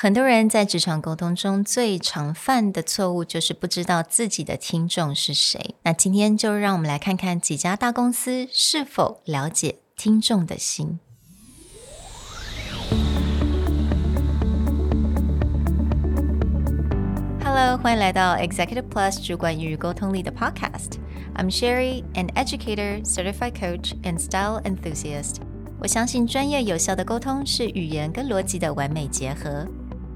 很多人在职场沟通中最常犯的错误就是不知道自己的听众是谁。那今天就让我们来看看几家大公司是否了解听众的心。Hello，欢迎来到 Executive Plus 主管与沟通力的 Podcast。I'm Sherry, an educator, certified coach, and style enthusiast。我相信专业有效的沟通是语言跟逻辑的完美结合。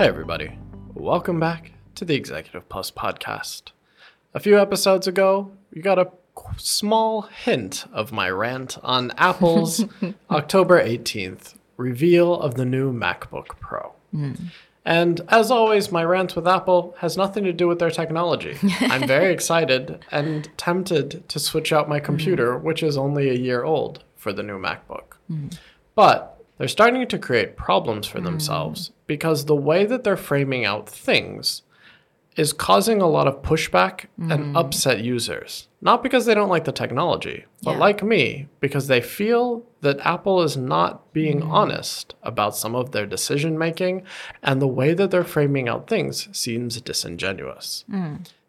Hey, everybody. Welcome back to the Executive Plus podcast. A few episodes ago, you got a small hint of my rant on Apple's October 18th reveal of the new MacBook Pro. Hmm. And as always, my rant with Apple has nothing to do with their technology. I'm very excited and tempted to switch out my hmm. computer, which is only a year old, for the new MacBook. Hmm. But they're starting to create problems for mm. themselves because the way that they're framing out things is causing a lot of pushback and mm. upset users. Not because they don't like the technology, but Yeah. like me, because they feel that Apple is not being mm. honest about some of their decision making and the way that they're framing out things seems disingenuous.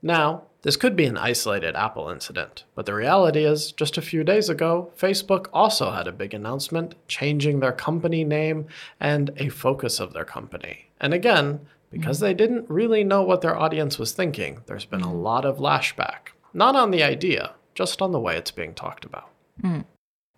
Now, this could be an isolated Apple incident, but the reality is, just a few days ago, Facebook also had a big announcement changing their company name and a focus of their company. And again, because they didn't really know what their audience was thinking, there's been a lot of lashback. Not on the idea, just on the way it's being talked about. Hmm.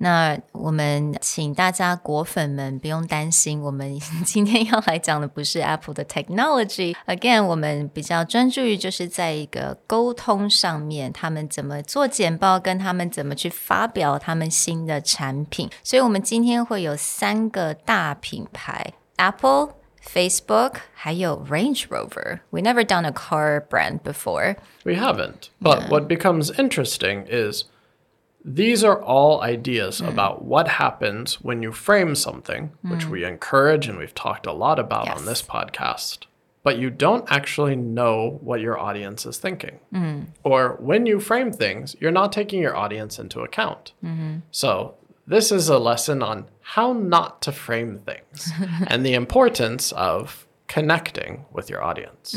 那我们请大家果粉们不用担心，我们今天要来讲的不是 Apple 的 technology。Again，我们比较专注于就是在一个沟通上面，他们怎么做简报，跟他们怎么去发表他们新的产品。所以，我们今天会有三个大品牌：Apple、Facebook 还有 Range Rover。We never done a car brand before. We haven't. But what becomes interesting is these are all ideas about what happens when you frame something, which we encourage and we've talked a lot about Yes. on this podcast. But you don't actually know what your audience is thinking. Or when you frame things, you're not taking your audience into account. So, this is a lesson on how not to frame things and the importance of connecting with your audience.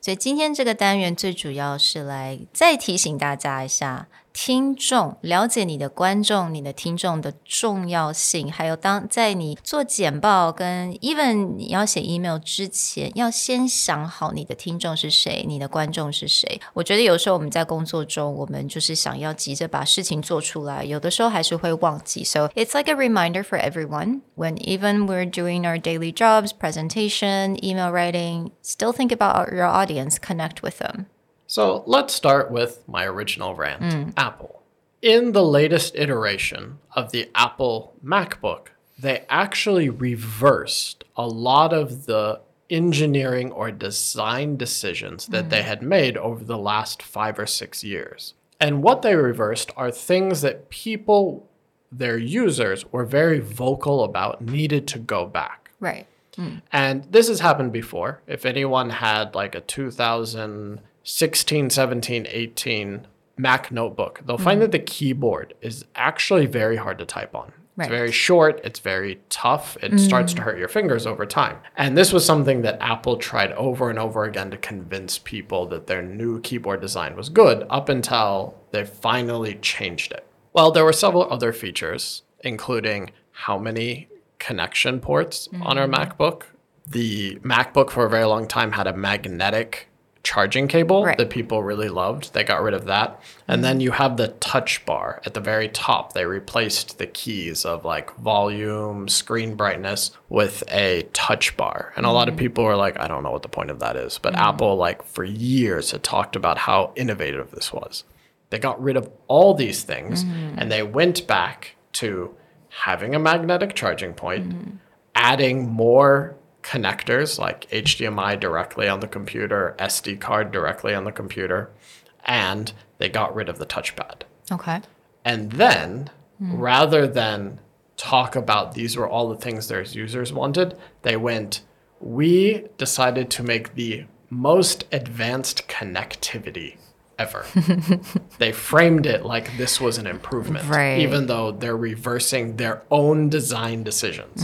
所以今天这个单元最主要是来再提醒大家一下， 听众了解你的观众、你的听众的重要性，还有当在你做简报跟 even 你要写 email 之前，要先想好你的听众是谁，你的观众是谁。我觉得有时候我们在工作中，我们就是想要急着把事情做出来，有的时候还是会忘记。So it's like a reminder for everyone when even we're doing our daily jobs, presentation, email writing, still think about your audience, connect with them. So let's start with my original rant hmm. Apple. In the latest iteration of the Apple MacBook, they actually reversed a lot of the engineering or design decisions that hmm. they had made over the last five or six years. And what they reversed are things that people, their users, were very vocal about, needed to go back. Right. Hmm. And this has happened before. If anyone had like a 2016, 17, 18 Mac notebook, they'll find mm-hmm. that the keyboard is actually very hard to type on. Right. It's very short, it's very tough, it mm-hmm. starts to hurt your fingers over time. And this was something that Apple tried over and over again to convince people that their new keyboard design was good up until they finally changed it. Well, there were several other features, including how many connection ports on our mm-hmm. MacBook. The MacBook for a very long time had a magnetic charging cable Right. that people really loved. They got rid of that. And then you have the touch bar at the very top. They replaced the keys of like volume, screen brightness with a touch bar. And a lot of mm-hmm. people were like, I don't know what the point of that is. But mm-hmm. Apple, like for years, had talked about how innovative this was. They got rid of all these things mm-hmm. and they went back to having a magnetic charging point, adding more connectors like HDMI directly on the computer, SD card directly on the computer, and they got rid of the touchpad. Okay. And then, rather than talk about these were all the things their users wanted, they went, we decided to make the most advanced connectivity ever. they framed it like this was an improvement, Right. even though they're reversing their own design decisions.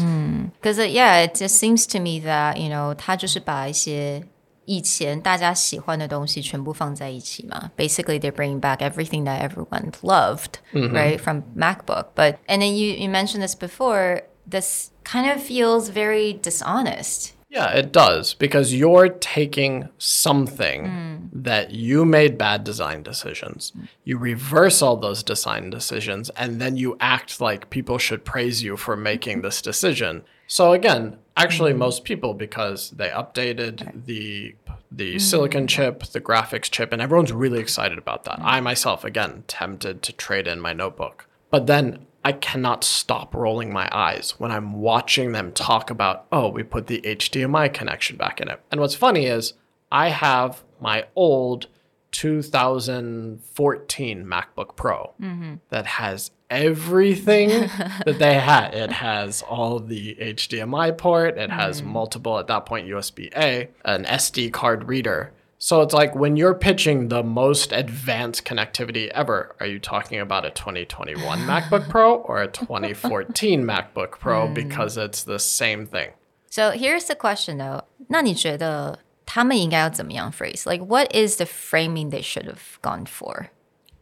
Because uh, yeah, it just seems to me that you know，他就是把一些以前大家喜欢的东西全部放在一起嘛。Basically, they're bringing back everything that everyone loved, right, from MacBook. But and then you you mentioned this before. This kind of feels very dishonest. yeah, it does because you're taking something mm. that you made bad design decisions. You reverse all those design decisions and then you act like people should praise you for making this decision. So again, actually mm. most people because they updated the the mm. silicon chip, the graphics chip and everyone's really excited about that. I myself again tempted to trade in my notebook. But then I cannot stop rolling my eyes when I'm watching them talk about, oh, we put the HDMI connection back in it. And what's funny is I have my old 2014 MacBook Pro mm-hmm. that has everything that they had. It has all the HDMI port, it has mm. multiple, at that point, USB A, an SD card reader. So it's like when you're pitching the most advanced connectivity ever, are you talking about a 2021 MacBook Pro or a 2014 MacBook Pro because it's the same thing? So here's the question though. 那你觉得他们应该要怎么样 phrase? Like, what is the framing they should have gone for?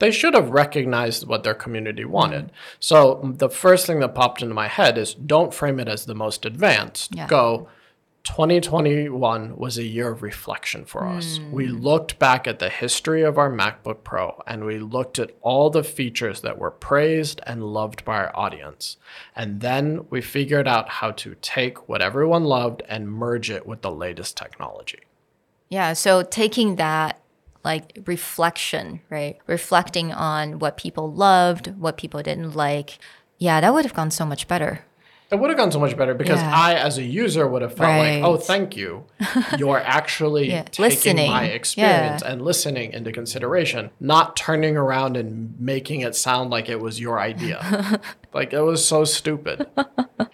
They should have recognized what their community wanted. So the first thing that popped into my head is don't frame it as the most advanced. Yeah. Go 2021 was a year of reflection for us. Hmm. We looked back at the history of our MacBook Pro and we looked at all the features that were praised and loved by our audience. And then we figured out how to take what everyone loved and merge it with the latest technology. Yeah, so taking that like reflection, right? Reflecting on what people loved, what people didn't like. Yeah, that would have gone so much better. It would have gone so much better because Yeah. I, as a user, would have felt like, oh, thank you. You're actually Yeah, taking listening. my experience Yeah. and listening into consideration, not turning around and making it sound like it was your idea. like it was so stupid.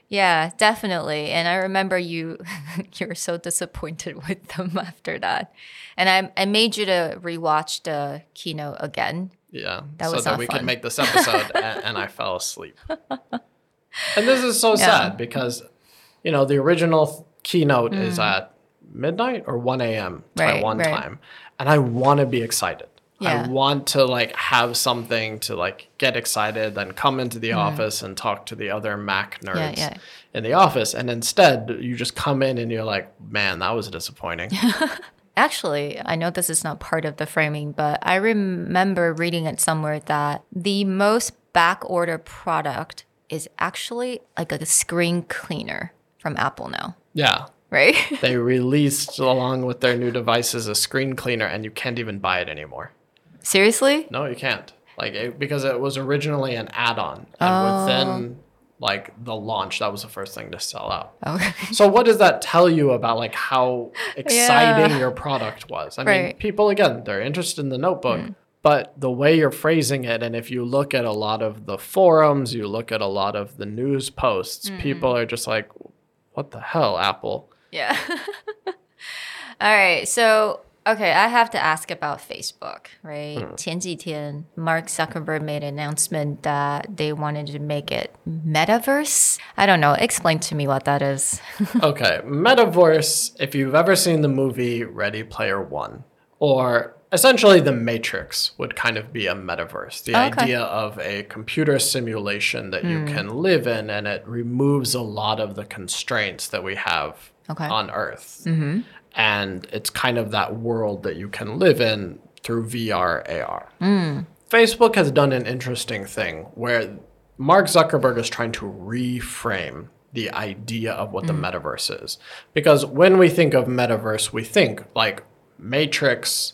Yeah, definitely. And I remember you you were so disappointed with them after that. And I I made you to rewatch the keynote again. Yeah. That so that we fun. could make this episode and, and I fell asleep. And this is so Yeah. sad because, you know, the original keynote is Mm. at midnight or 1 a.m. Right, Taiwan right. time. And I want to be excited. Yeah. I want to like have something to like get excited, then come into the office and talk to the other Mac nerds Mm. Yeah, yeah. in the office. And instead, you just come in and you're like, man, that was disappointing. Actually, I know this is not part of the framing, but I remember reading it somewhere that the most back order product is actually like a screen cleaner from Apple now, yeah. right? They released along with their new devices a screen cleaner and you can't even buy it anymore. Seriously? No, you can't. Like it, because it was originally an add-on, and Oh. within like the launch, that was the first thing to sell out. Okay. So what does that tell you about like how exciting Yeah. your product was? I mean, Right. Mm. people again, they're interested in the notebook, but the way you're phrasing it, and if you look at a lot of the forums, you look at a lot of the news posts, Mm-hmm. people are just like, "What the hell, Apple?" Yeah. All right. So, okay, I have to ask about Facebook, right? 前几天, Mark Zuckerberg made an announcement that they wanted to make it metaverse. I don't know. Explain to me what that is. okay, metaverse, if you've ever seen the movie Ready Player One, or essentially The Matrix would kind of be a metaverse. The oh, Okay. idea of a computer simulation that you hmm. can live in, and it removes a lot of the constraints that we have Okay. on Earth. Mm-hmm. And it's kind of that world that you can live in through VR, AR. Hmm. Facebook has done an interesting thing where Mark Zuckerberg is trying to reframe the idea of what the hmm. metaverse is. Because when we think of metaverse, we think like Matrix,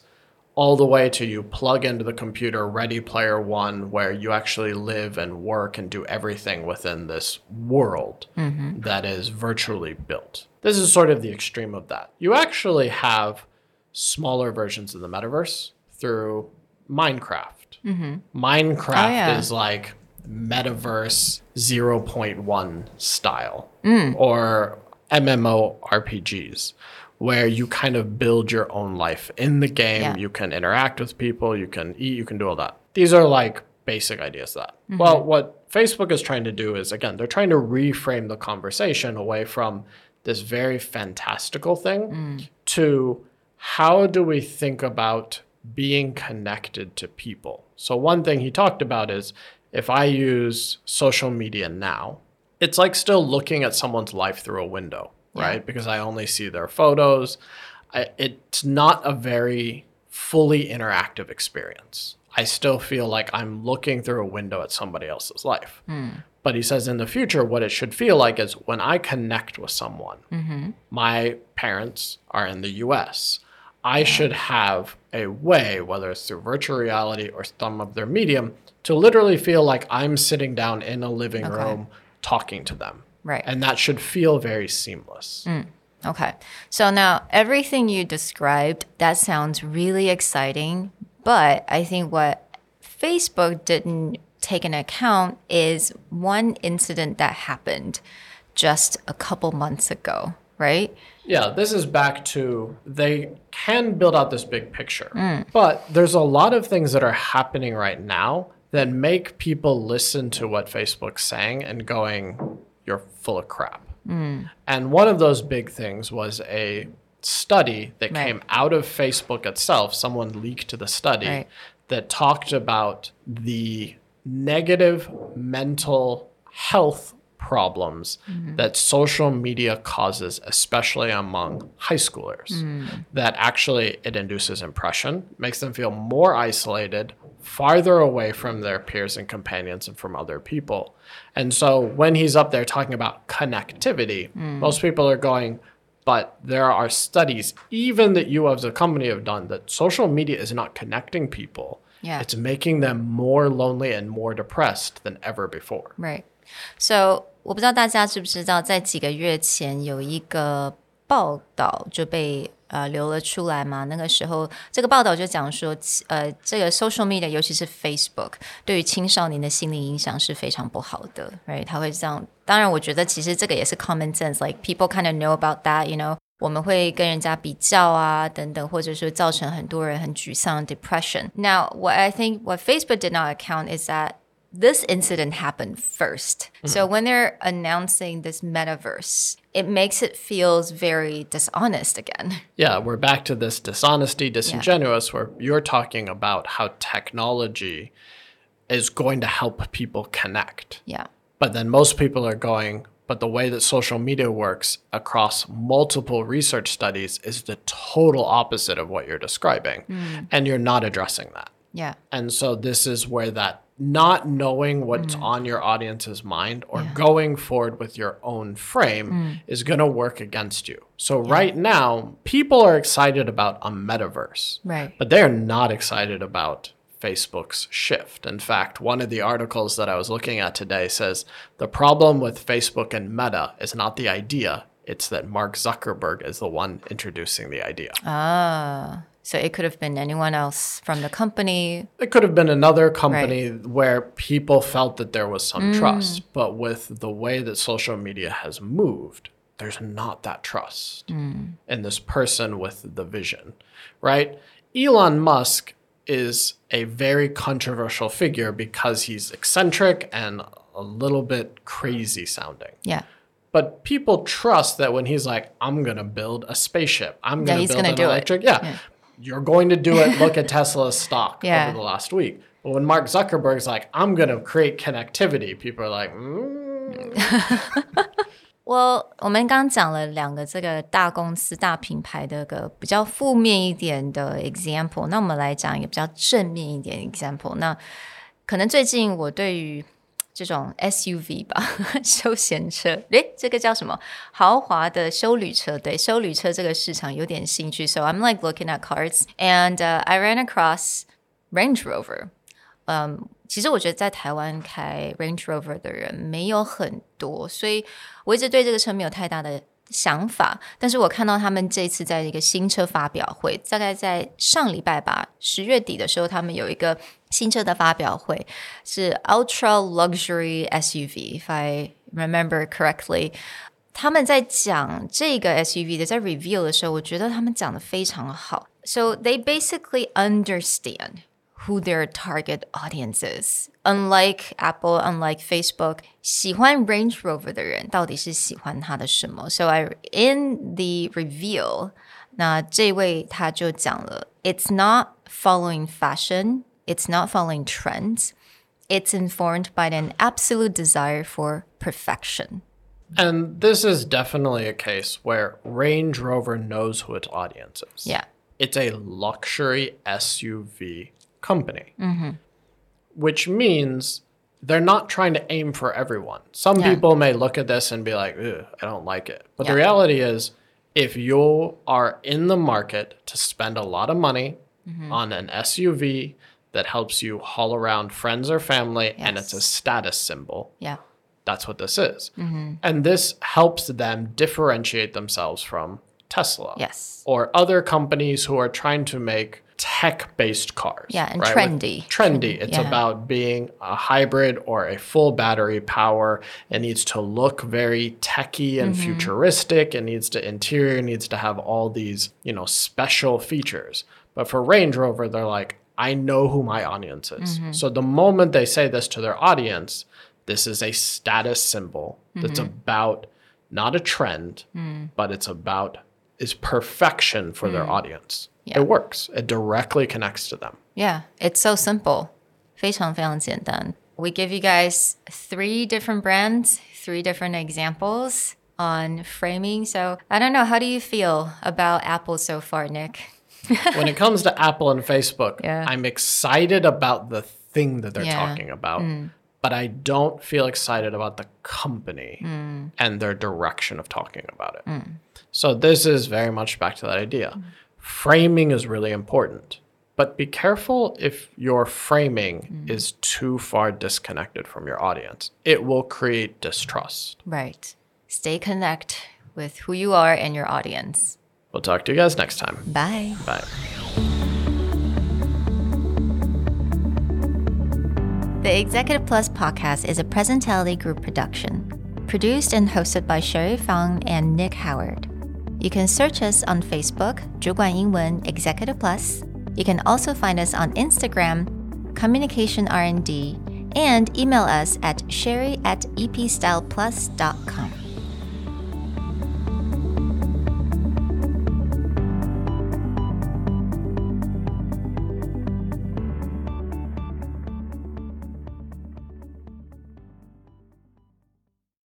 all the way to you plug into the computer Ready Player One, where you actually live and work and do everything within this world mm-hmm. that is virtually built. This is sort of the extreme of that. You actually have smaller versions of the metaverse through Minecraft. Mm-hmm. Minecraft oh, yeah. is like metaverse 0.1 style mm. or MMO RPGs where you kind of build your own life in the game. Yeah. You can interact with people, you can eat, you can do all that. These are like basic ideas that. Mm-hmm. Well, what Facebook is trying to do is again, they're trying to reframe the conversation away from this very fantastical thing mm. to how do we think about being connected to people? So, one thing he talked about is if I use social media now, it's like still looking at someone's life through a window, right? Because I only see their photos. I, it's not a very fully interactive experience. I still feel like I'm looking through a window at somebody else's life. Hmm. But he says in the future, what it should feel like is when I connect with someone, mm-hmm. my parents are in the US. I should have a way, whether it's through virtual reality or some of their medium, to literally feel like I'm sitting down in a living room talking to them. Right. And that should feel very seamless. Mm. Okay. So now everything you described, that sounds really exciting. But I think what Facebook didn't take into account is one incident that happened just a couple months ago, right? Yeah, this is back to they can build out this big picture, mm. but there's a lot of things that are happening right now that make people listen to what Facebook's saying and going, you're full of crap. Mm. And one of those big things was a study that Right. came out of Facebook itself. Someone leaked the study Right. that talked about the negative mental health problems mm-hmm. that social media causes, especially among high schoolers. Mm. That actually it induces impression, makes them feel more isolated, farther away from their peers and companions and from other people. And so when he's up there talking about connectivity, most people are going, but there are studies, even that you as a company have done, that social media is not connecting people. Yeah. It's making them more lonely and more depressed than ever before. Right. So 我不知道大家知不知道，在几个月前有一个报道就被 呃流了出来嘛。那个时候，这个报道就讲说，呃，这个 social media，尤其是 Facebook，对于青少年的心理影响是非常不好的。Right？他会这样。当然，我觉得其实这个也是 common sense，like people kind of know about that，you know。我们会跟人家比较啊，等等，或者是造成很多人很沮丧 （depression）。Now, what I think what Facebook did not account is that this incident happened 1st So mm-hmm. when they're announcing this metaverse, it makes it feels very dishonest again. Yeah, we're back to this dishonesty, disingenuous, where you're talking about how technology is going to help people connect. Yeah. But then most people are going, but the way that social media works across multiple research studies is the total opposite of what you're describing. Mm. And you're not addressing that. Yeah. And so this is where that not knowing what's on your audience's mind or going forward with your own frame is going to work against you. So right now, people are excited about a metaverse. Right. But they're not excited about Facebook's shift. In fact, one of the articles that I was looking at today says the problem with Facebook and Meta is not the idea, it's that Mark Zuckerberg is the one introducing the idea. Ah. So it could have been anyone else from the company. It could have been another company where people felt that there was some mm. trust, but with the way that social media has moved, there's not that trust mm. in this person with the vision, right? Elon Musk is a very controversial figure because he's eccentric and a little bit crazy sounding. Yeah. But people trust that when he's like, I'm going to build a spaceship, I'm going to he's build gonna an do it. electric. Yeah You're going to do it. Look at Tesla's stock Yeah. over the last week. But when Mark Zuckerberg's like, I'm going to create connectivity, people are like, mm, Well，我们刚刚讲了两个这个大公司、大品牌的个比较负面一点的 example，那我们来讲一个比较正面一点的 example。那可能最近我对于 这种 SUV 吧，休闲车。诶，这个叫什么？豪华的休旅车。对，休旅车这个市场有点兴趣。So I'm like looking at cars, and、I ran across Range Rover. 嗯，其实我觉得在台湾开 Range Rover 的人没有很多，所以我一直对这个车没有太大的想法。但是我看到他们这次在一个新车发表会，大概在上礼拜吧，十月底的时候，他们有一个新车的发表会，是 Ultra Luxury SUV，if I remember correctly。他们在讲这个 SUV 的，在 review 的时候，我觉得他们讲的非常好。So they basically understand who their target audience is. Unlike Apple, unlike Facebook, 喜欢 Range Rover 的人到底是喜欢它的什么？So I in the reveal，那这位他就讲了，It's not following fashion, it's not following trends, it's informed by an absolute desire for perfection. And this is definitely a case where Range Rover knows who its audience is. Yeah. It's a luxury SUV company, which means they're not trying to aim for everyone. Some Yeah. people may look at this and be like, Ugh, I don't like it. But the reality is, if you are in the market to spend a lot of money Mm-hmm. on an SUV that helps you haul around friends or family and it's a status symbol, Yeah. that's what this is. Mm-hmm. And this helps them differentiate themselves from Tesla. Yes. Or other companies who are trying to make tech based cars. Yeah, and With- trendy. Trendy. It's yeah. about being a hybrid or a full battery power. It needs to look very techy and Mm-hmm. futuristic. It needs to interior needs to have all these, you know, special features. But for Range Rover, they're like, I know who my audience is. Mm-hmm. So the moment they say this to their audience, this is a status symbol that's Mm-hmm. about not a trend, Mm. but it's about is perfection for their audience. Yeah. It works. It directly connects to them. Yeah, it's so simple. 非常非常简单. We give you guys three different brands, three different examples on framing. So I don't know, how do you feel about Apple so far, Nick? when it comes to Apple and Facebook, Yeah. I'm excited about the thing that they're Yeah. Mm. talking about, but I don't feel excited about the company Mm. and their direction of talking about it. So this is very much back to that idea. Mm. Framing is really important. But be careful if your framing Mm. is too far disconnected from your audience. It will create distrust. Right. Stay connect with who you are and your audience. We'll talk to you guys next time. Bye. Bye. The Executive Plus podcast is a Presentality Group production, produced and hosted by Sherry Fang and Nick Howard. You can search us on Facebook, 主管英文 Executive Plus. You can also find us on Instagram, Communication R&D, and email us at sherry at epstyleplus.com.